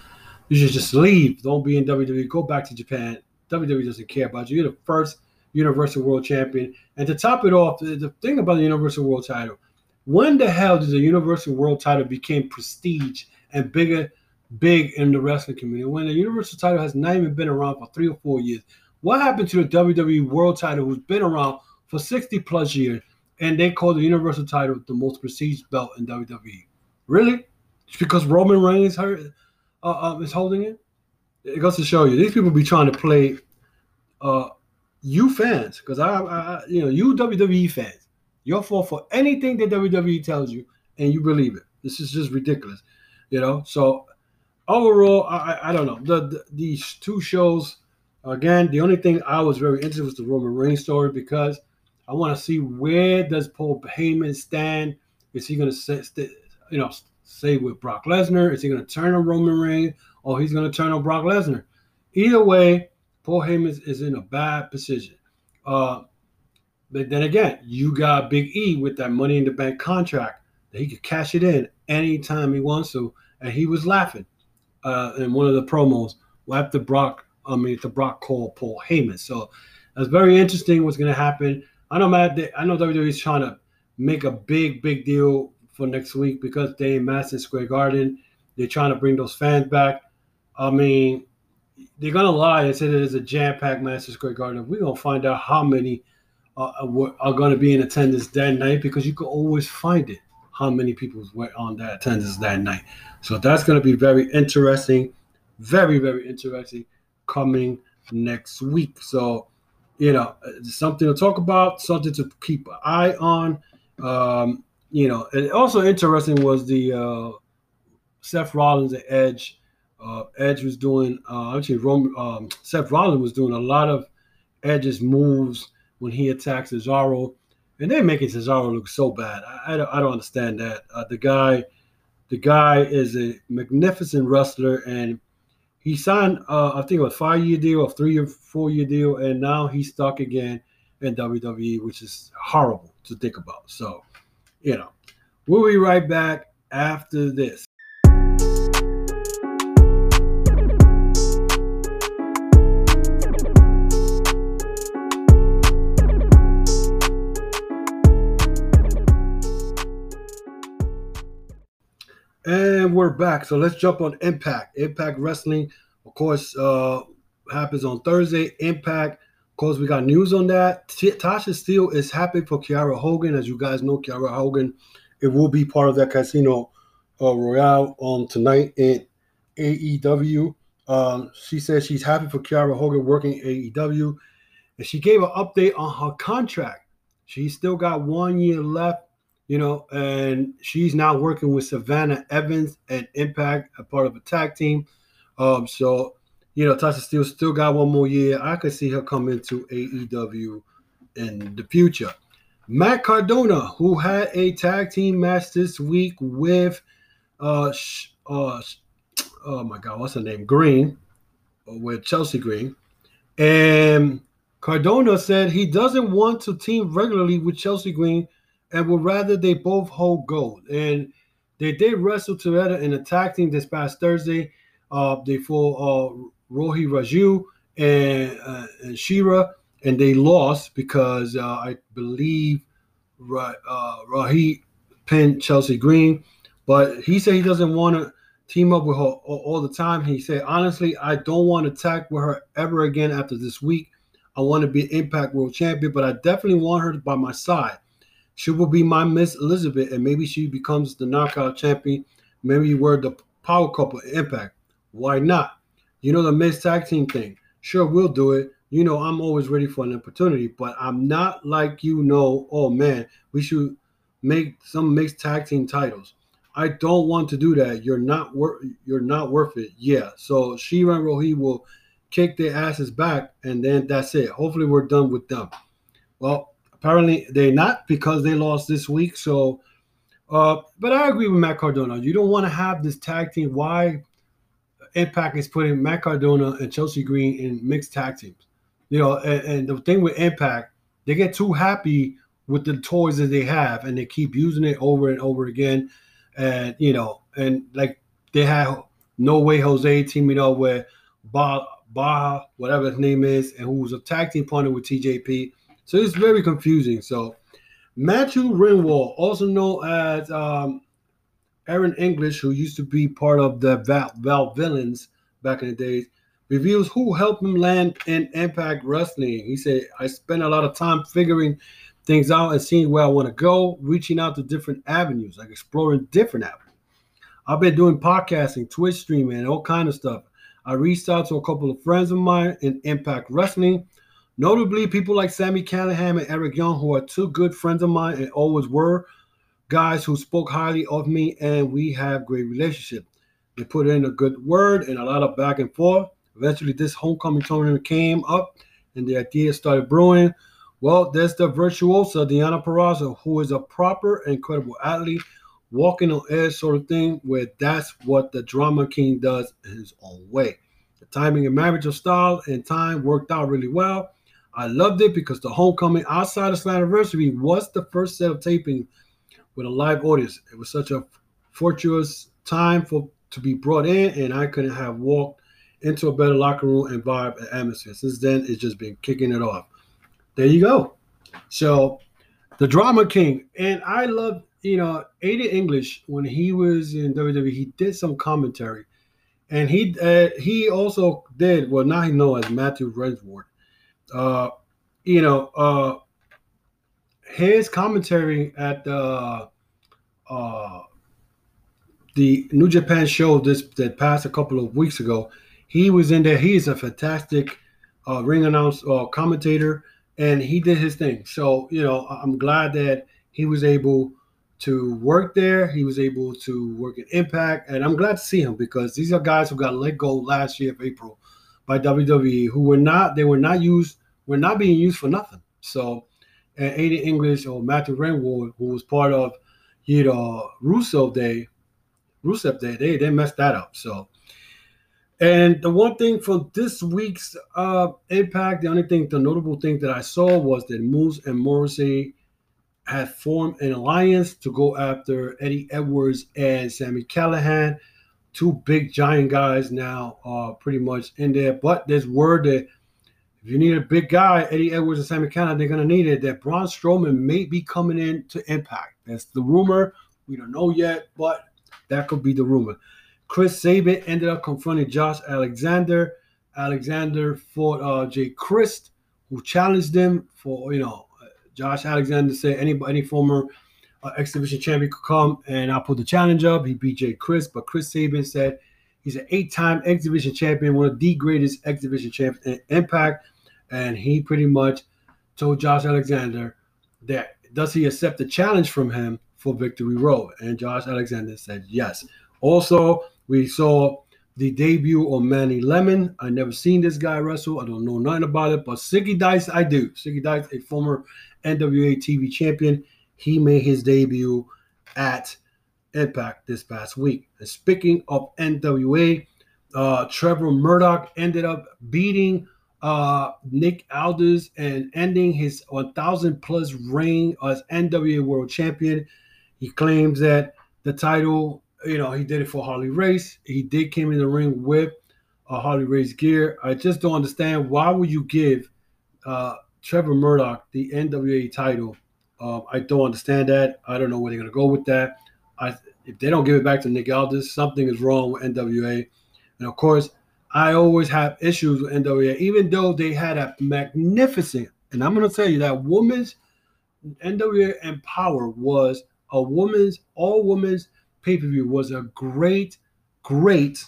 Speaker 1: You should just leave. Don't be in WWE. Go back to Japan. WWE doesn't care about you. You're the first Universal World Champion. And to top it off, the, the thing about the Universal World title, when the hell did the Universal World title became prestige and bigger, big in the wrestling community? When the Universal title has not even been around for three or four years. What happened to the WWE World title who's been around for 60 plus years and they call the Universal title the most prestigious belt in WWE? Really? Because Roman Reigns hurt, uh, uh, is holding it? It goes to show you these people be trying to play uh, you fans, because I, I, you know, you WWE fans, you'll fall for anything that WWE tells you, and you believe it. This is just ridiculous, you know. So overall, I, I don't know. The, the these two shows, again, the only thing I was very interested was the Roman Reigns story because I want to see where does Paul Heyman stand. Is he going to you know, stay with Brock Lesnar? Is he going to turn on Roman Reigns, or he's going to turn on Brock Lesnar? Either way, Paul Heyman is, is in a bad position. Uh, but then again, you got Big E with that Money in the Bank contract that he could cash it in anytime he wants to, and he was laughing uh, in one of the promos after Brock. I mean, the Brock called Paul Heyman. So that's very interesting. What's going to happen? I know Matt. I know WWE is trying to make a big, big deal for next week because they in Madison Square Garden. They're trying to bring those fans back. I mean, they're gonna lie and say that it's a jam-packed Madison Square Garden. We're gonna find out how many uh, are going to be in attendance that night because you can always find it how many people were on that attendance that night. So that's to be very interesting, very very interesting coming next week. So you know something to talk about, something to keep an eye on. Um, you know, and also interesting was the uh, Seth Rollins and Edge uh, Edge was doing uh, actually Rome, um, Seth Rollins was doing a lot of Edge's moves when he attacks Cesaro, and they're making Cesaro look so bad. I, I, don't, I don't understand that. Uh, the guy, the guy is a magnificent wrestler, and he signed uh, I think a five year deal, a three or four year deal, and now he's stuck again in WWE, which is horrible to think about. So, you know, we'll be right back after this. And we're back. So let's jump on Impact. Impact Wrestling, of course, uh, happens on Thursday. Impact, course, we got news on that. Tasha Steelz is happy for Kiera Hogan. As you guys know, Kiera Hogan, it will be part of that Casino uh, Royale on tonight in AEW. Um, she says she's happy for Kiera Hogan working AEW. And she gave an update on her contract. She's still got one year left you know, and she's now working with Savannah Evans and Impact, a part of a tag team. Um, so, you know, Tasha Steelz still got one more year. I could see her come into AEW in the future. Matt Cardona, who had a tag team match this week with, uh, uh, oh my God, what's her name? Green, with Chelsea Green, and Cardona said he doesn't want to team regularly with Chelsea Green and would rather they both hold gold. And they did wrestle together in a tag team this past Thursday. Uh, they fought uh, Rohit Raju and, uh, and Shera, and they lost because uh, I believe uh, Rahi pinned Chelsea Green. But he said he doesn't want to team up with her all, all the time. He said, honestly, I don't want to tag with her ever again after this week. I want to be Impact World Champion, but I definitely want her by my side. She will be my Miss Elizabeth, and maybe she becomes the knockout champion. Maybe we're the power couple Impact. Why not? You know the mixed tag team thing. Sure, we'll do it. You know, I'm always ready for an opportunity, but I'm not like you know, oh man, we should make some mixed tag team titles. I don't want to do that. You're not worth you're not worth it. Yeah. So Shera and Rohit will kick their asses back, and then that's it. Hopefully we're done with them. Well, apparently they're not because they lost this week. So uh, but I agree with Matt Cardona. You don't want to have this tag team. Why Impact is putting Matt Cardona and Chelsea Green in mixed tag teams. You know, and, and, the thing with Impact, they get too happy with the toys that they have and they keep using it over and over again. And, you know, and like they have No Way Jose teaming up with Ba Baja, whatever his name is, and who was a tag team partner with TJP. So it's very confusing. So Matthew Rehwoldt, also known as um, Aiden English, who used to be part of the Val, Vaudevillains back in the days, reveals who helped him land in Impact Wrestling. He said, I spent a lot of time figuring things out and seeing where I want to go, reaching out to different avenues, like exploring different avenues. I've been doing podcasting, Twitch streaming, all kind of stuff. I reached out to a couple of friends of mine in Impact Wrestling, notably people like Sami Callihan and Eric Young, who are two good friends of mine and always were guys who spoke highly of me, and we have great relationship. They put in a good word and a lot of back and forth. Eventually, this homecoming tournament came up, and the idea started brewing. Well, there's the virtuosa Diana Purrazzo, who is a proper, incredible athlete, walking on air sort of thing, where that's what the drama king does in his own way. The timing and marriage of style and time worked out really well. I loved it because the homecoming outside of Slammiversary was the first set of taping with a live audience. It was such a fortuitous time for to be brought in, and I couldn't have walked into a better locker room and vibe and atmosphere. Since then, it's just been kicking it off. There you go. So, the Drama King, and I love you know Aiden English when he was in WWE. He did some commentary, and he uh, he also did well. Now he known as Matthew Rensworth. Uh, you know, uh, his commentary at the uh, the New Japan show this that passed a couple of weeks ago, he was in there. He is a fantastic uh, ring announce uh, commentator, and he did his thing. So you know, I'm glad that he was able to work there. He was able to work at Impact, and I'm glad to see him because these are guys who got let go last year of April by WWE, who were not they were not used were not being used for nothing. So and Aiden English or Matthew Renward, who was part of, you know, Russo Day, Rusev Day, they they messed that up. So, and the one thing from this week's uh Impact, the only thing, the notable thing that I saw was that Moose and Morrissey had formed an alliance to go after Eddie Edwards and Sami Callihan. Two big giant guys now are pretty much in there, but there's word that if you need a big guy, Eddie Edwards and Sami Callihan, they're going to need it. That Braun Strowman may be coming in to Impact. That's the rumor. We don't know yet, but that could be the rumor. Chris Sabin ended up confronting Josh Alexander. Alexander fought uh, Jake Crist, who challenged him for, you know, Josh Alexander said any any former uh, X Division champion could come and I'll put the challenge up. He beat Jake Crist, but Chris Sabin said he's an eight-time X Division champion, one of the greatest X Division champions in Impact and he pretty much told Josh Alexander that does he accept the challenge from him for Victory Road? And Josh Alexander said yes. Also, we saw the debut of Manny Lemon. I never seen this guy wrestle. I don't know nothing about it, but Zicky Dice, I do. Zicky Dice, a former NWA TV champion, he made his debut at Impact this past week. And speaking of NWA, uh, Trevor Murdoch ended up beating uh, Nick Aldis and ending his 1,000 plus reign as NWA World Champion. He claims that the title. You know, he did it for Harley Race. He did came in the ring with uh, Harley Race gear. I just don't understand why would you give uh, Trevor Murdoch the NWA title? Um, I don't understand that. I don't know where they're gonna go with that. I if they don't give it back to Nick Aldis, something is wrong with NWA. And of course, I always have issues with NWA, even though they had a magnificent, and I'm gonna tell you that women's NWA Empower was a woman's all women's pay-per-view was a great, great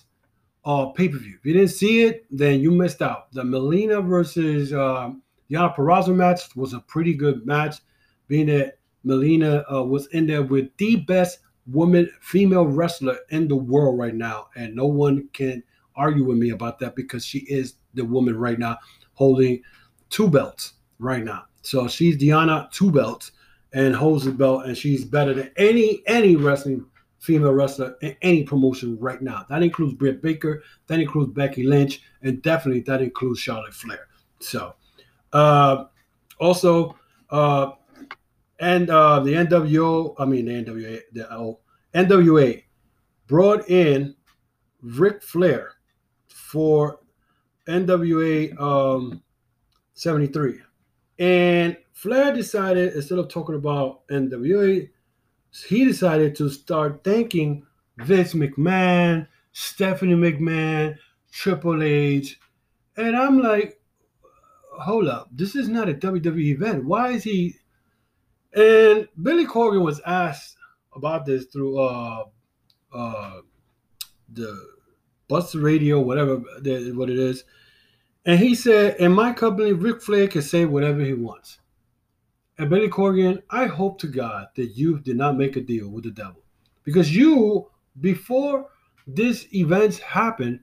Speaker 1: uh pay-per-view. If you didn't see it, then you missed out. The Melina versus uh, Diana Purrazzo match was a pretty good match, being that Melina uh, was in there with the best woman female wrestler in the world right now, and no one can argue with me about that because she is the woman right now holding two belts right now. So she's Diana two belts and holds the belt, and she's better than any any wrestling female wrestler in any promotion right now. That includes Britt Baker, that includes Becky Lynch, and definitely that includes Charlotte Flair. So, uh, also, uh, and uh, the NWO, I mean the NWA, the oh, NWA brought in Ric Flair for NWA um, 73. And Flair decided, instead of talking about NWA, he decided to start thanking Vince McMahon, Stephanie McMahon, Triple H. And I'm like, hold up, this is not a WWE event. Why is he? And Billy Corgan was asked about this through uh, uh, the Bus Radio, whatever what it is. And he said, in my company, Ric Flair can say whatever he wants. And Billy Corgan, I hope to God that you did not make a deal with the devil. Because you, before this event happened,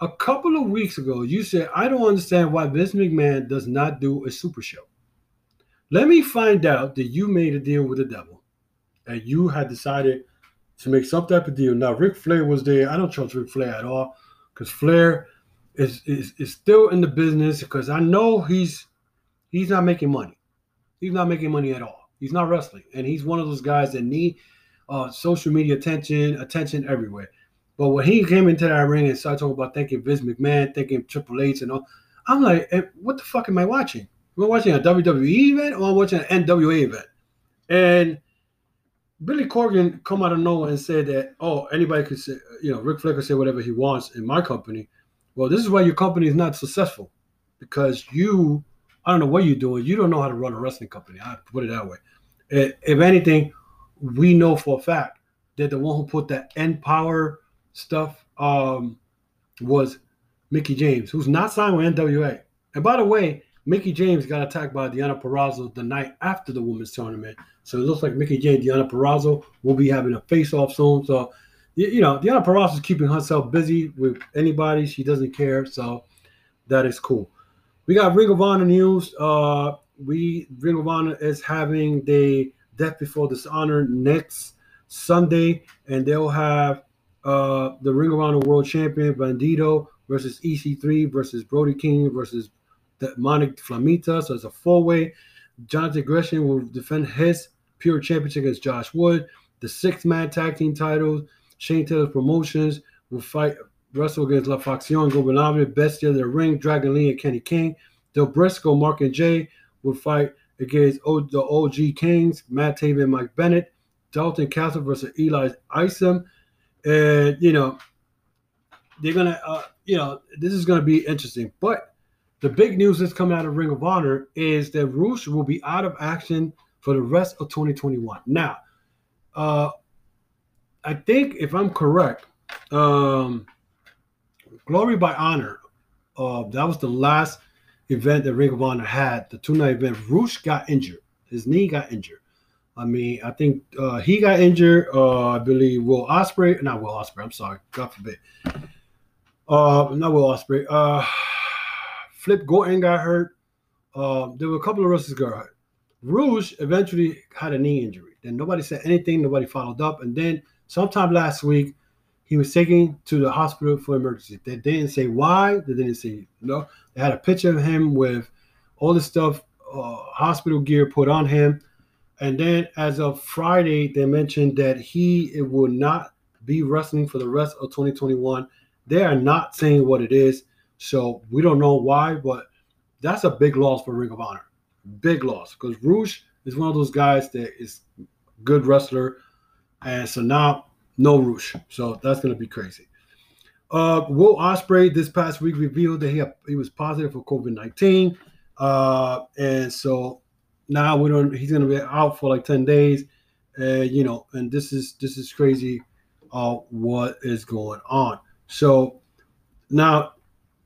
Speaker 1: a couple of weeks ago, you said, I don't understand why Vince McMahon does not do a super show. Let me find out that you made a deal with the devil and you had decided to make some type of deal. Now, Ric Flair was there. I don't trust Ric Flair at all because Flair is, is is still in the business because I know he's he's not making money. He's not making money at all. He's not wrestling, and he's one of those guys that need uh, social media attention, attention everywhere. But when he came into that ring and started talking about thanking Vince McMahon, thanking Triple H, and all, I'm like, eh, what the fuck am I watching? I watching a WWE event or watching an NWA event? And Billy Corgan come out of nowhere and said that, oh, anybody could say, you know, Ric Flair could say whatever he wants in my company. Well, this is why your company is not successful because you, I don't know what you're doing. You don't know how to run a wrestling company. I put it that way. If anything, we know for a fact that the one who put that Empower stuff um, was Mickie James, who's not signed with NWA. And by the way, Mickie James got attacked by Diana Purrazzo the night after the women's tournament. So it looks like Mickie James, Diana Purrazzo will be having a face-off soon. So, you know, Diana Purrazzo is keeping herself busy with anybody. She doesn't care. So that is cool. We got Ring of Honor news. Uh, we Ring of Honor is having the Death Before Dishonor next Sunday, and they'll have uh, the Ring of Honor World Champion Bandito versus EC3 versus Brody King versus Demonic Flamita. So it's a four way. Jonathan Gresham will defend his pure championship against Josh Wood. The six man tag team titles. Shane Taylor Promotions will fight wrestle against La Facción Gobernable, Bestia, The Ring, Dragon Lee, and Kenny King. Del Briscoe, Mark and Jay will fight against o- the OG Kings, Matt Taven and Mike Bennett. Dalton Castle versus Eli Isom. And, you know, they're going to, uh, you know, this is going to be interesting. But the big news that's coming out of Ring of Honor is that Rush will be out of action for the rest of 2021. Now, uh, I think if I'm correct, um, Glory by Honor, uh, that was the last event that Ring of Honor had, the two night event. Rush got injured. His knee got injured. I mean, I think uh, he got injured. Uh, I believe Will Ospreay, not Will Ospreay. I'm sorry, God forbid. Uh, not Will Ospreay. Uh, Flip Gordon got hurt. Um, there were a couple of wrestlers got hurt. Rouge eventually had a knee injury. Then nobody said anything. Nobody followed up. And then sometime last week, he was taken to the hospital for emergency. They didn't say why. They didn't say no. They had a picture of him with all the stuff, uh, hospital gear put on him. And then as of Friday, they mentioned that he it will not be wrestling for the rest of 2021. They are not saying what it is, so we don't know why, but that's a big loss for Ring of Honor. Big loss because Rush is one of those guys that is good wrestler, and so now no Rush, so that's gonna be crazy. Uh, Will Ospreay this past week revealed that he he was positive for COVID nineteen, uh, and so now we don't. He's gonna be out for like ten days, and you know, and this is this is crazy. Uh, what is going on? So now,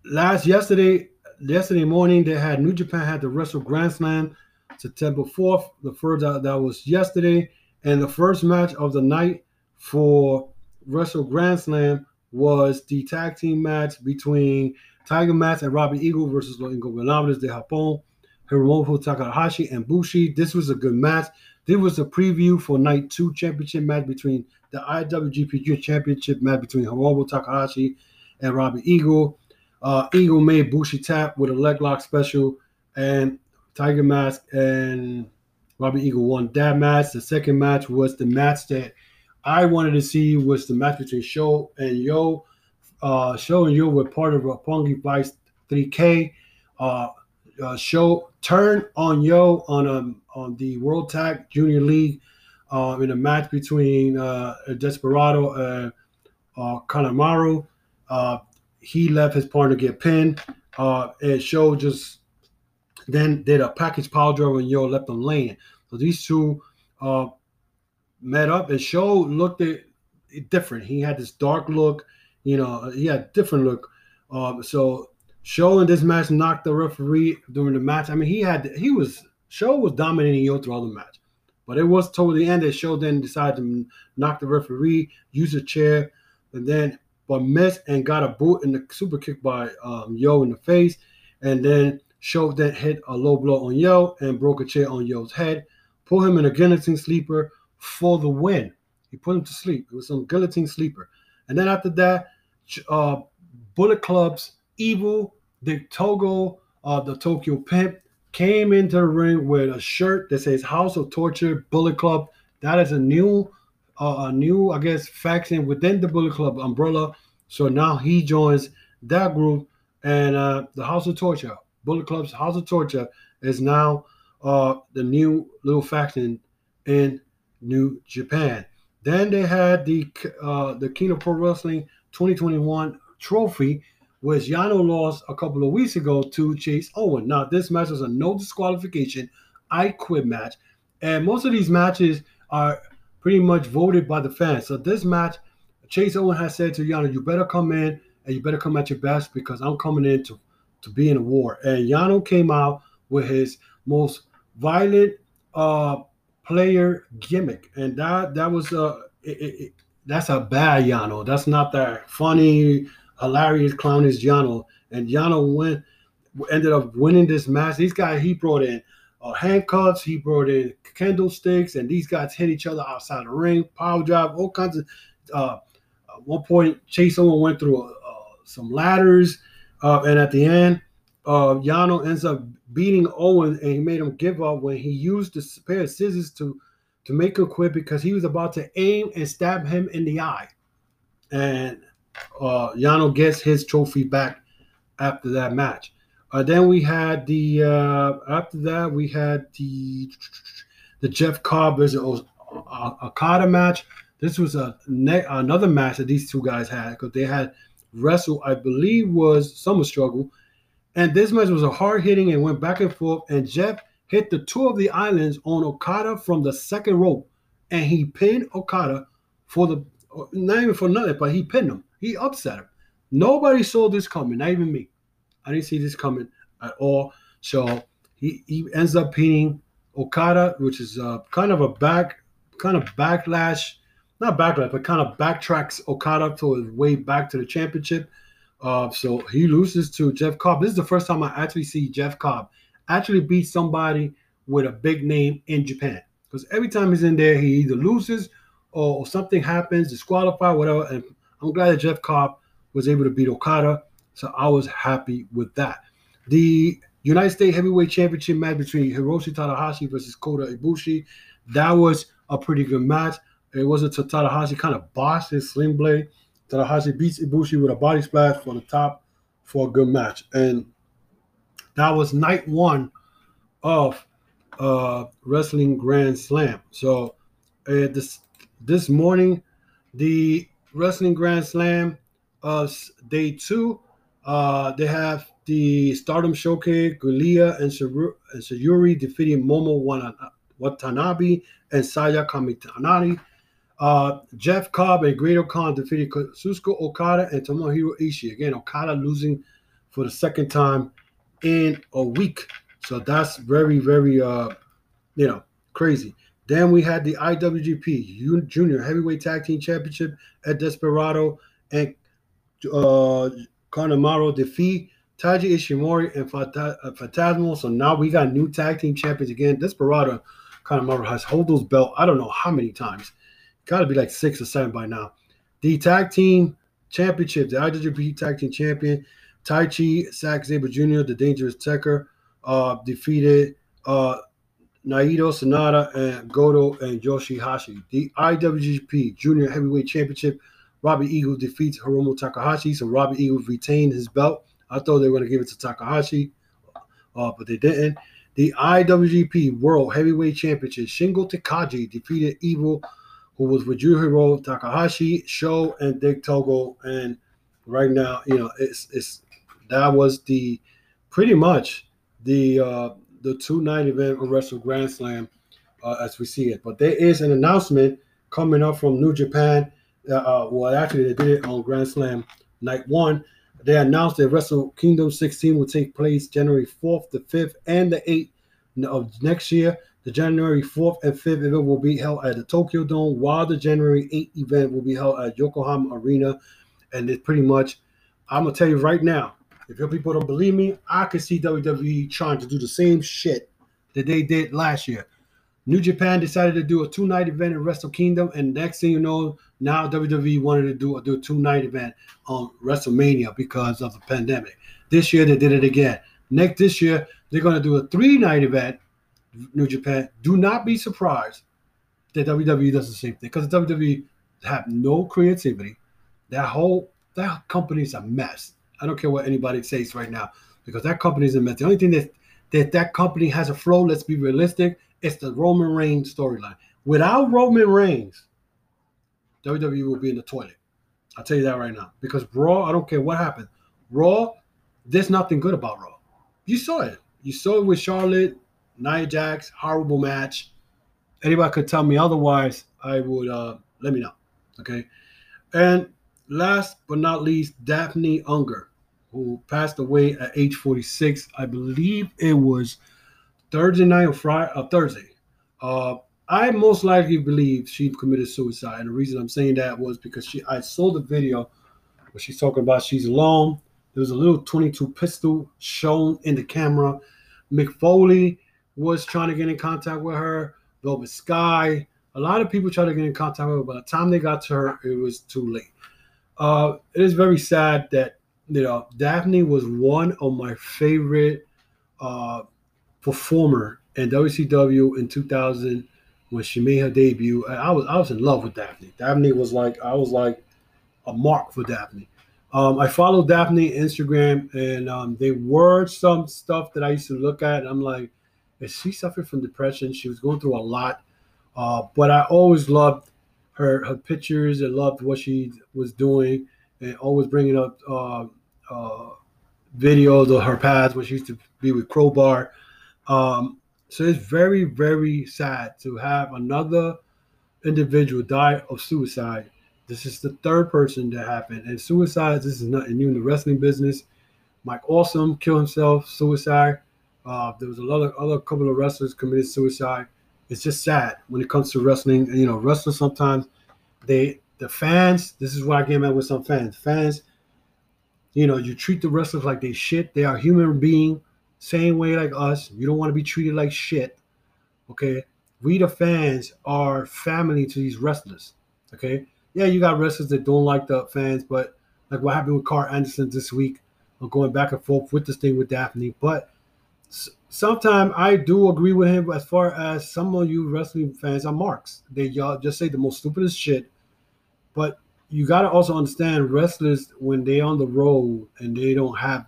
Speaker 1: last yesterday, yesterday morning, they had New Japan had the Wrestle Grand Slam, September fourth. The first that, that was yesterday, and the first match of the night for Wrestle Grand Slam was the tag team match between Tiger Mask and Robbie Eagle versus Los Ingobernables de Japón, Hiromu Takahashi and Bushi. This was a good match. This was a preview for night two championship match between the IWGP championship match between Hiromu Takahashi and Robbie Eagle. Uh, Eagle made Bushi tap with a leg lock special, and Tiger Mask and Robbie Eagle won that match. The second match was the match that I wanted to see was the match between Sho and Yoh. Uh, Sho and Yoh were part of Roppongi Vice 3K. Uh, uh, Sho turned on Yoh on um, on the World Tag Junior League uh, in a match between uh, Desperado and uh, Kanemaru. Uh, he left his partner get pinned. Uh, and Sho just then did a package piledriver and Yoh left him laying. So these two uh, met up and Sho looked at different. He had this dark look, you know, he had different look. Um, so Sho in this match knocked the referee during the match. I mean, he had he was Sho was dominating Yoh throughout the match, but it was toward the end that Sho then decided to knock the referee, use a chair, and then but missed and got a boot in the super kick by um, Yoh in the face, and then Sho then hit a low blow on Yoh and broke a chair on Yoh's head, Put him in a guillotine sleeper for the win. He put him to sleep. It was some guillotine sleeper. And then after that, uh, Bullet Club's Evil, Dick Togo, uh, the Tokyo Pimp came into the ring with a shirt that says House of Torture Bullet Club. That is a new, a new, I guess, faction within the Bullet Club umbrella. So now he joins that group, and uh, the House of Torture, Bullet Club's House of Torture, is now uh, the new little faction in New Japan. Then they had the uh, the King of Pro Wrestling 2021 trophy, which Yano lost a couple of weeks ago to Chase Owen. Now this match was a no disqualification, I quit match, and most of these matches are pretty much voted by the fans. So this match, Chase Owen has said to Yano, "You better come in and you better come at your best because I'm coming in to to be in a war." And Yano came out with his most violent uh player gimmick, and that that was a it, it, that's a bad Yano. That's not that funny, hilarious, clownish Yano. And Yano went ended up winning this match. These guys he brought in uh, handcuffs, he brought in candlesticks, and these guys hit each other outside the ring, power drive, all kinds of. Uh, at one point, Chase Owen went through uh, some ladders, uh, and at the end, uh, Yano ends up beating Owen, and he made him give up when he used a pair of scissors to to make him quit because he was about to aim and stab him in the eye. And uh, Yano gets his trophy back after that match. Uh, then we had the uh, after that we had the the Jeff Cobb versus Okada match. This was a ne- another match that these two guys had because they had wrestle. I believe was Summer Struggle and this match was a hard hitting and went back and forth. And Jeff hit the Tour of the Islands on Okada from the second rope. And he pinned Okada for the, not even for nothing, but he pinned him. He upset him. Nobody saw this coming, not even me. I didn't see this coming at all. So he, he ends up pinning Okada, which is uh, kind of a back, kind of backlash, not backlash, but kind of backtracks Okada to his way back to the championship. Uh, so he loses to Jeff Cobb. This is the first time I actually see Jeff Cobb actually beat somebody with a big name in Japan. Because every time he's in there, he either loses or, or something happens, disqualified, whatever. And I'm glad that Jeff Cobb was able to beat Okada. So I was happy with that. The United States Heavyweight Championship match between Hiroshi Tanahashi versus Kota Ibushi. that was a pretty good match. It wasn't until Tanahashi kind of bossed his sling blade. Tanahashi beats Ibushi with a body splash for the top for a good match. And that was night one of uh, Wrestling Grand Slam. So uh, this this morning, the Wrestling Grand Slam uh, day two, uh, they have the Stardom Showcase, Giulia and, Shuru- and Sayuri defeating Momo Watanabe and Saya Kamitanari. Uh, Jeff Cobb and Great Khan defeated Kazuchika Okada and Tomohiro Ishii. Again, Okada losing for the second time in a week. So that's very, very, uh, you know, crazy. Then we had the IWGP Junior Heavyweight Tag Team Championship at Desperado and uh, Kanemaru defeat Taiji Ishimori and Fata- uh, So now we got new tag team champions again. Desperado Kanemaru has hold those belt. I don't know how many times. Got to be like six or seven by now. The tag team championship, the IWGP tag team champion, Taichi Zack Sabre Jr., the Dangerous Tekker, uh, defeated uh, Naito Sonata and Goto and Yoshihashi. The IWGP Junior Heavyweight Championship, Robbie Eagle defeats Hiromu Takahashi. So Robbie Eagle retained his belt. I thought they were going to give it to Takahashi, uh, but they didn't. The IWGP World Heavyweight Championship, Shingo Takagi defeated Evil, who was with Yujiro Takahashi, Sho, and Dick Togo. And right now, you know, it's it's that was the pretty much the uh, the two night event of Wrestle Grand Slam uh, as we see it. But there is an announcement coming up from New Japan. Uh, well, actually, they did it on Grand Slam night one. They announced that Wrestle Kingdom 16 will take place January 4th, the 5th, and the 8th of next year. The January 4th and 5th event will be held at the Tokyo Dome, while the January 8th event will be held at Yokohama Arena. And it's pretty much, I'm gonna tell you right now, if your people don't believe me, I could see WWE trying to do the same shit that they did last year. New Japan decided to do a two night event in Wrestle Kingdom, and next thing you know, now WWE wanted to do a, do a two night event on WrestleMania because of the pandemic. This year they did it again. Next this year they're going to do a three night event. New Japan. Do not be surprised that WWE does the same thing because WWE have no creativity. That whole that company is a mess. I don't care what anybody says right now because that company is a mess. The only thing that that that company has a flow. Let's be realistic. It's the Roman Reigns storyline. Without Roman Reigns, WWE will be in the toilet. I'll tell you that right now. Because Raw, I don't care what happened. Raw, there's nothing good about Raw. You saw it. You saw it with Charlotte, Nia Jax, horrible match. Anybody could tell me otherwise, I would uh let me know. Okay. And last but not least, Daffney Unger, who passed away at age 46. I believe it was Thursday night or Friday, uh, Thursday. Uh, I most likely believe she committed suicide. And the reason I'm saying that was because she I saw the video where she's talking about she's alone. There was a little 22 pistol shown in the camera. Mick Foley was trying to get in contact with her. Velvet Sky. A lot of people tried to get in contact with her. By the time they got to her, it was too late. Uh, it is very sad that you know Daffney was one of my favorite uh, performer in WCW in 2000 when she made her debut. I was I was in love with Daffney. Daffney was like I was like a mark for Daffney. Um, I followed Daffney Instagram, and um, there were some stuff that I used to look at, I'm like, she suffering from depression? She was going through a lot, uh, but I always loved her her pictures and loved what she was doing, and always bringing up uh, uh, videos of her past when she used to be with Crowbar. Um, so it's very, very sad to have another individual die of suicide. This is the third person that happened. And suicides, this is nothing new in the wrestling business. Mike Awesome killed himself, suicide. Uh, there was a lot of other couple of wrestlers committed suicide. It's just sad when it comes to wrestling. You know, wrestlers sometimes they the fans. This is what I came mad with some fans. Fans, you know, you treat the wrestlers like they shit. They are human being, same way like us. You don't want to be treated like shit. Okay, we the fans are family to these wrestlers. Okay, yeah, you got wrestlers that don't like the fans, but like what happened with Karl Anderson this week, I'm going back and forth with this thing with Daffney. But sometimes I do agree with him as far as some of you wrestling fans are marks. They y'all just say the most stupidest shit. But you got to also understand wrestlers when they on the road and they don't have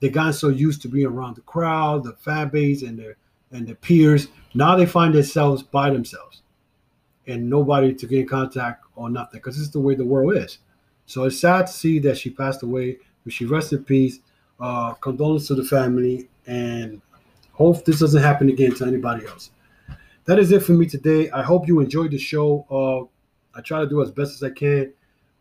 Speaker 1: they got so used to being around the crowd, the fan base, and their and their peers. Now they find themselves by themselves, and nobody to get in contact or nothing because this is the way the world is. So it's sad to see that she passed away. But she rest in peace. Uh, condolences to the family, and hope this doesn't happen again to anybody else. That is it for me today. I hope you enjoyed the show. Uh, I try to do as best as I can.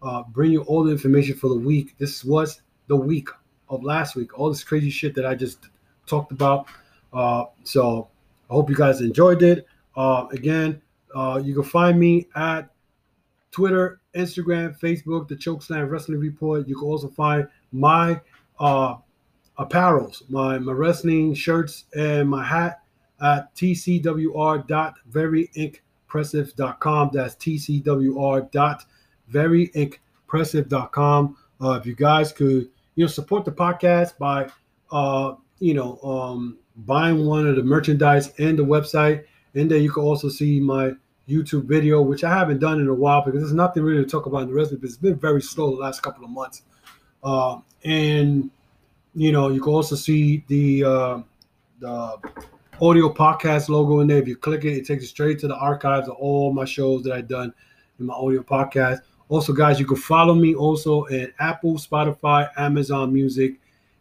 Speaker 1: Uh, bring you all the information for the week. This was the week of last week. All this crazy shit that I just talked about. Uh, so I hope you guys enjoyed it. Uh, again, uh, you can find me at Twitter, Instagram, Facebook, the Chokeslam Wrestling Report. You can also find my uh, apparels, my, my wrestling shirts, and my hat at tcwr.veryimpressive.com. That's tcwr.veryimpressive.com. Uh, if you guys could, you know, support the podcast by, uh, you know, um, buying one of the merchandise and the website. And then you can also see my YouTube video, which I haven't done in a while because there's nothing really to talk about in the rest of it. It's been very slow the last couple of months. Uh, and you know, you can also see the uh, the audio podcast logo in there. If you click it, it takes you straight to the archives of all my shows that I've done in my audio podcast. Also, guys, you can follow me also at Apple, Spotify, Amazon Music,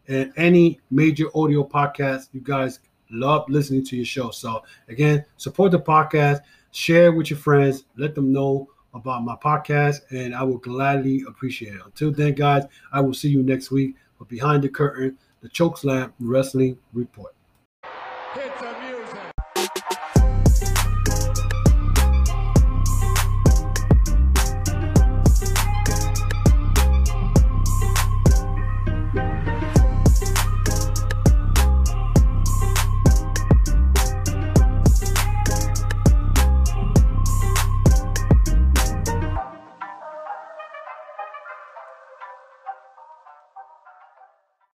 Speaker 1: and any major audio podcast. You guys love listening to your show. So again, support the podcast, share with your friends, let them know about my podcast, and I will gladly appreciate it. Until then, guys, I will see you next week for Behind the Curtain, the Chokeslam Wrestling Report.